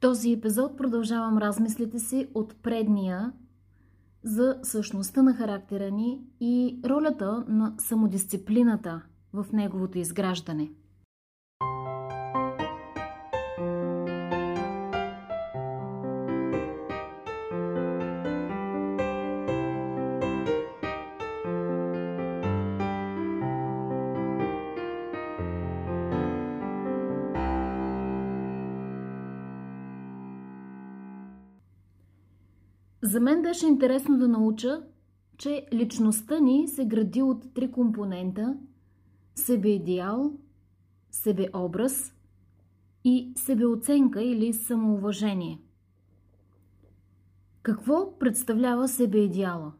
този епизод продължавам размислите си от предния за същността на характера ни и ролята на самодисциплината в неговото изграждане. За мен беше интересно да науча, че личността ни се гради от три компонента – себеидеал, себеобраз и себеоценка или самоуважение. Какво представлява себеидеала?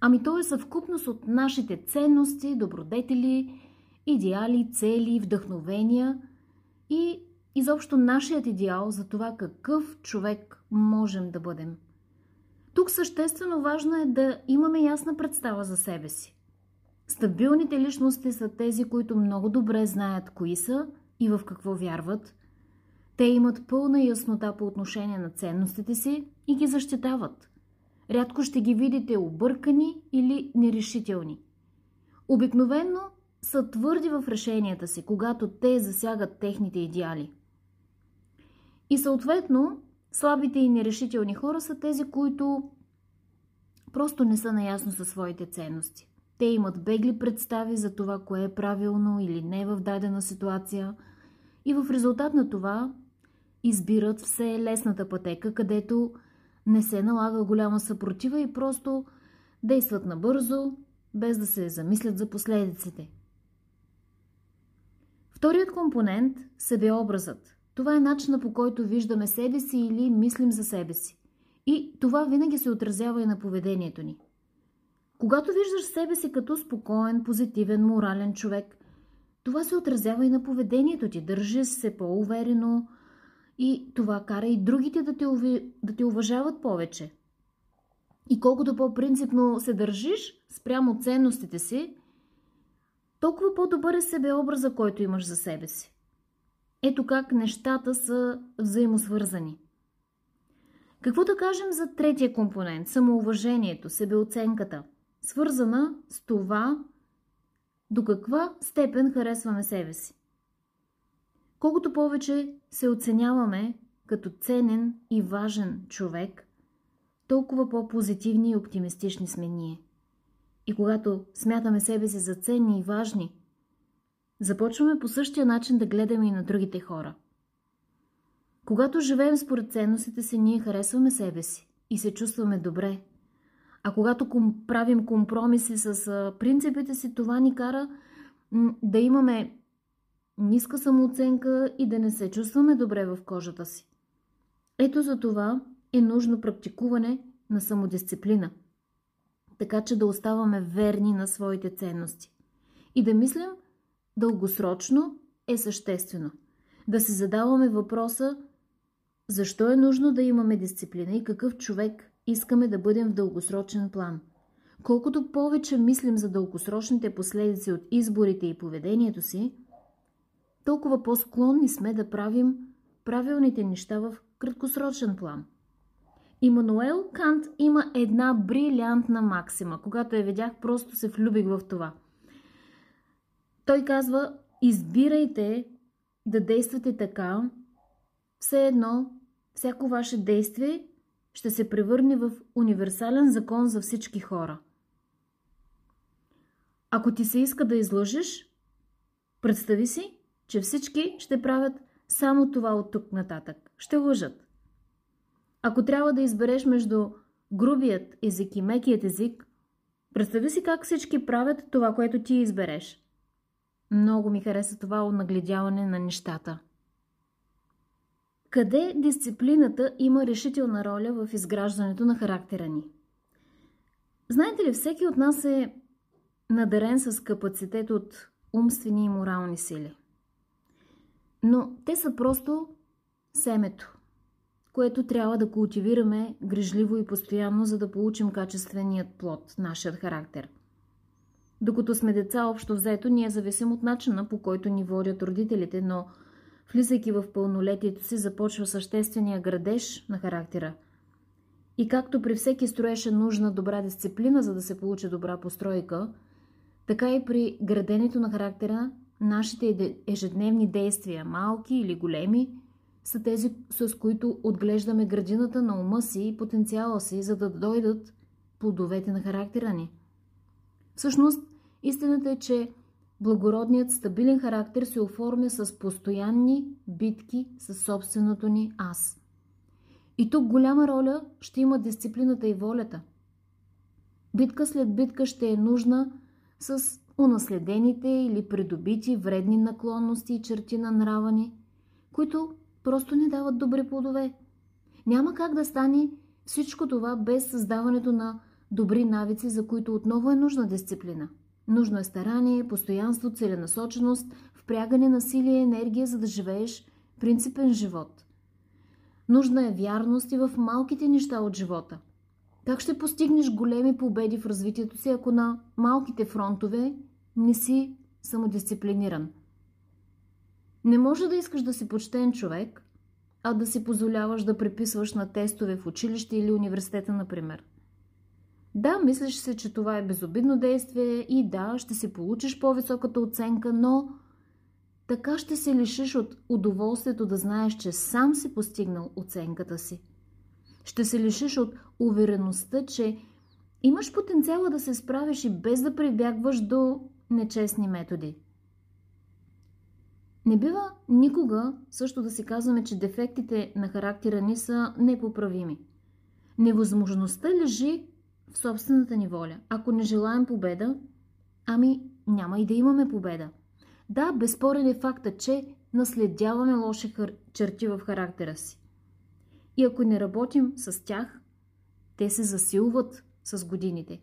Ами то е съвкупност от нашите ценности, добродетели, идеали, цели, вдъхновения и изобщо нашият идеал за това какъв човек можем да бъдем – тук съществено важно е да имаме ясна представа за себе си. Стабилните личности са тези, които много добре знаят кои са и в какво вярват. Те имат пълна яснота по отношение на ценностите си и ги защитават. Рядко ще ги видите объркани или нерешителни. Обикновенно са твърди в решенията си, когато те засягат техните идеали. И съответно, Слабите и нерешителни хора са тези, които просто не са наясно със своите ценности. Те имат бегли представи за това, кое е правилно или не в дадена ситуация и в резултат на това избират все лесната пътека, където не се налага голяма съпротива и просто действат набързо, без да се замислят за последиците. Вторият компонент – себеобразът – това е начина по който виждаме себе си или мислим за себе си. И това винаги се отразява и на поведението ни. Когато виждаш себе си като спокоен, позитивен, морален човек, това се отразява и на поведението ти. Държиш се по-уверено и това кара и другите да те, уви... да те уважават повече. И колкото по-принципно се държиш спрямо ценностите си, толкова по-добър е себеобраза, който имаш за себе си. Ето как нещата са взаимосвързани. Какво да кажем за третия компонент – самоуважението, себеоценката, свързана с това до каква степен харесваме себе си. Колкото повече се оценяваме като ценен и важен човек, толкова по-позитивни и оптимистични сме ние. И когато смятаме себе си за ценни и важни – Започваме по същия начин да гледаме и на другите хора. Когато живеем според ценностите си, ние харесваме себе си и се чувстваме добре. А когато ком- правим компромиси с а, принципите си, това ни кара м- да имаме ниска самооценка и да не се чувстваме добре в кожата си. Ето за това е нужно практикуване на самодисциплина, така че да оставаме верни на своите ценности и да мислим – дългосрочно е съществено. Да се задаваме въпроса защо е нужно да имаме дисциплина и какъв човек искаме да бъдем в дългосрочен план. Колкото повече мислим за дългосрочните последици от изборите и поведението си, толкова по-склонни сме да правим правилните неща в краткосрочен план. Имануел Кант има една брилянтна максима. Когато я видях, просто се влюбих в това – той казва, избирайте да действате така, все едно, всяко ваше действие ще се превърне в универсален закон за всички хора. Ако ти се иска да излъжеш, представи си, че всички ще правят само това от тук нататък. Ще лъжат. Ако трябва да избереш между грубият език и мекият език, представи си как всички правят това, което ти избереш – много ми хареса това онагледяване на нещата. Къде дисциплината има решителна роля в изграждането на характера ни? Знаете ли, всеки от нас е надарен с капацитет от умствени и морални сили. Но те са просто семето, което трябва да култивираме грижливо и постоянно, за да получим качественият плод, нашият характер – докато сме деца, общо взето, ние зависим от начина по който ни водят родителите, но влизайки в пълнолетието си, започва съществения градеж на характера. И както при всеки строеше нужна добра дисциплина, за да се получи добра постройка, така и при граденето на характера, нашите ежедневни действия, малки или големи, са тези, с които отглеждаме градината на ума си и потенциала си, за да дойдат плодовете на характера ни. Всъщност, истината е, че благородният стабилен характер се оформя с постоянни битки със собственото ни аз. И тук голяма роля ще има дисциплината и волята. Битка след битка ще е нужна с унаследените или придобити вредни наклонности и черти на нрава ни, които просто не дават добри плодове. Няма как да стане всичко това без създаването на добри навици, за които отново е нужна дисциплина. Нужно е старание, постоянство, целенасоченост, впрягане на сили и енергия, за да живееш принципен живот. Нужна е вярност и в малките неща от живота. Как ще постигнеш големи победи в развитието си, ако на малките фронтове не си самодисциплиниран? Не може да искаш да си почтен човек, а да си позволяваш да преписваш на тестове в училище или университета, например. Да, мислиш се, че това е безобидно действие и да, ще си получиш по-високата оценка, но така ще се лишиш от удоволствието да знаеш, че сам си постигнал оценката си. Ще се лишиш от увереността, че имаш потенциала да се справиш и без да прибягваш до нечестни методи. Не бива никога също да си казваме, че дефектите на характера ни са непоправими. Невъзможността лежи в собствената ни воля. Ако не желаем победа, ами няма и да имаме победа. Да, безспорен е факта, че наследяваме лоши хар... черти в характера си. И ако не работим с тях, те се засилват с годините.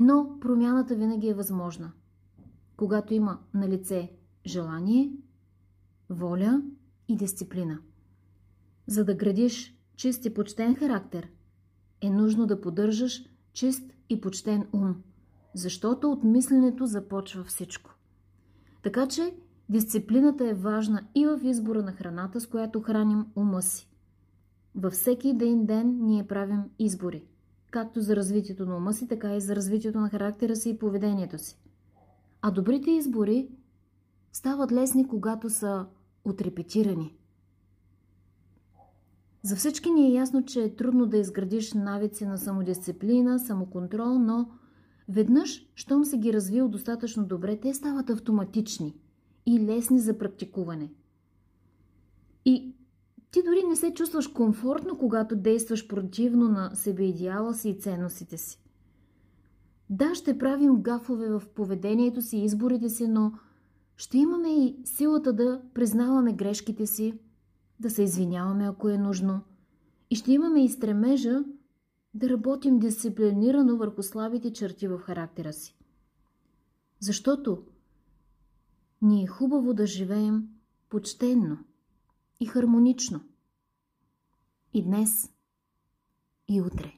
Но промяната винаги е възможна. Когато има на лице желание, воля и дисциплина. За да градиш чист и почтен характер, е нужно да поддържаш чист и почтен ум, защото от мисленето започва всичко. Така че дисциплината е важна и в избора на храната, с която храним ума си. Във всеки един ден ние правим избори, както за развитието на ума си, така и за развитието на характера си и поведението си. А добрите избори стават лесни, когато са отрепетирани. За всички ни е ясно, че е трудно да изградиш навици на самодисциплина, самоконтрол, но веднъж, щом се ги развил достатъчно добре, те стават автоматични и лесни за практикуване. И ти дори не се чувстваш комфортно, когато действаш противно на себеидеала си и ценностите си. Да, ще правим гафове в поведението си и изборите си, но ще имаме и силата да признаваме грешките си, да се извиняваме, ако е нужно. И ще имаме и стремежа да работим дисциплинирано върху слабите черти в характера си. Защото ни е хубаво да живеем почтенно и хармонично. И днес, и утре.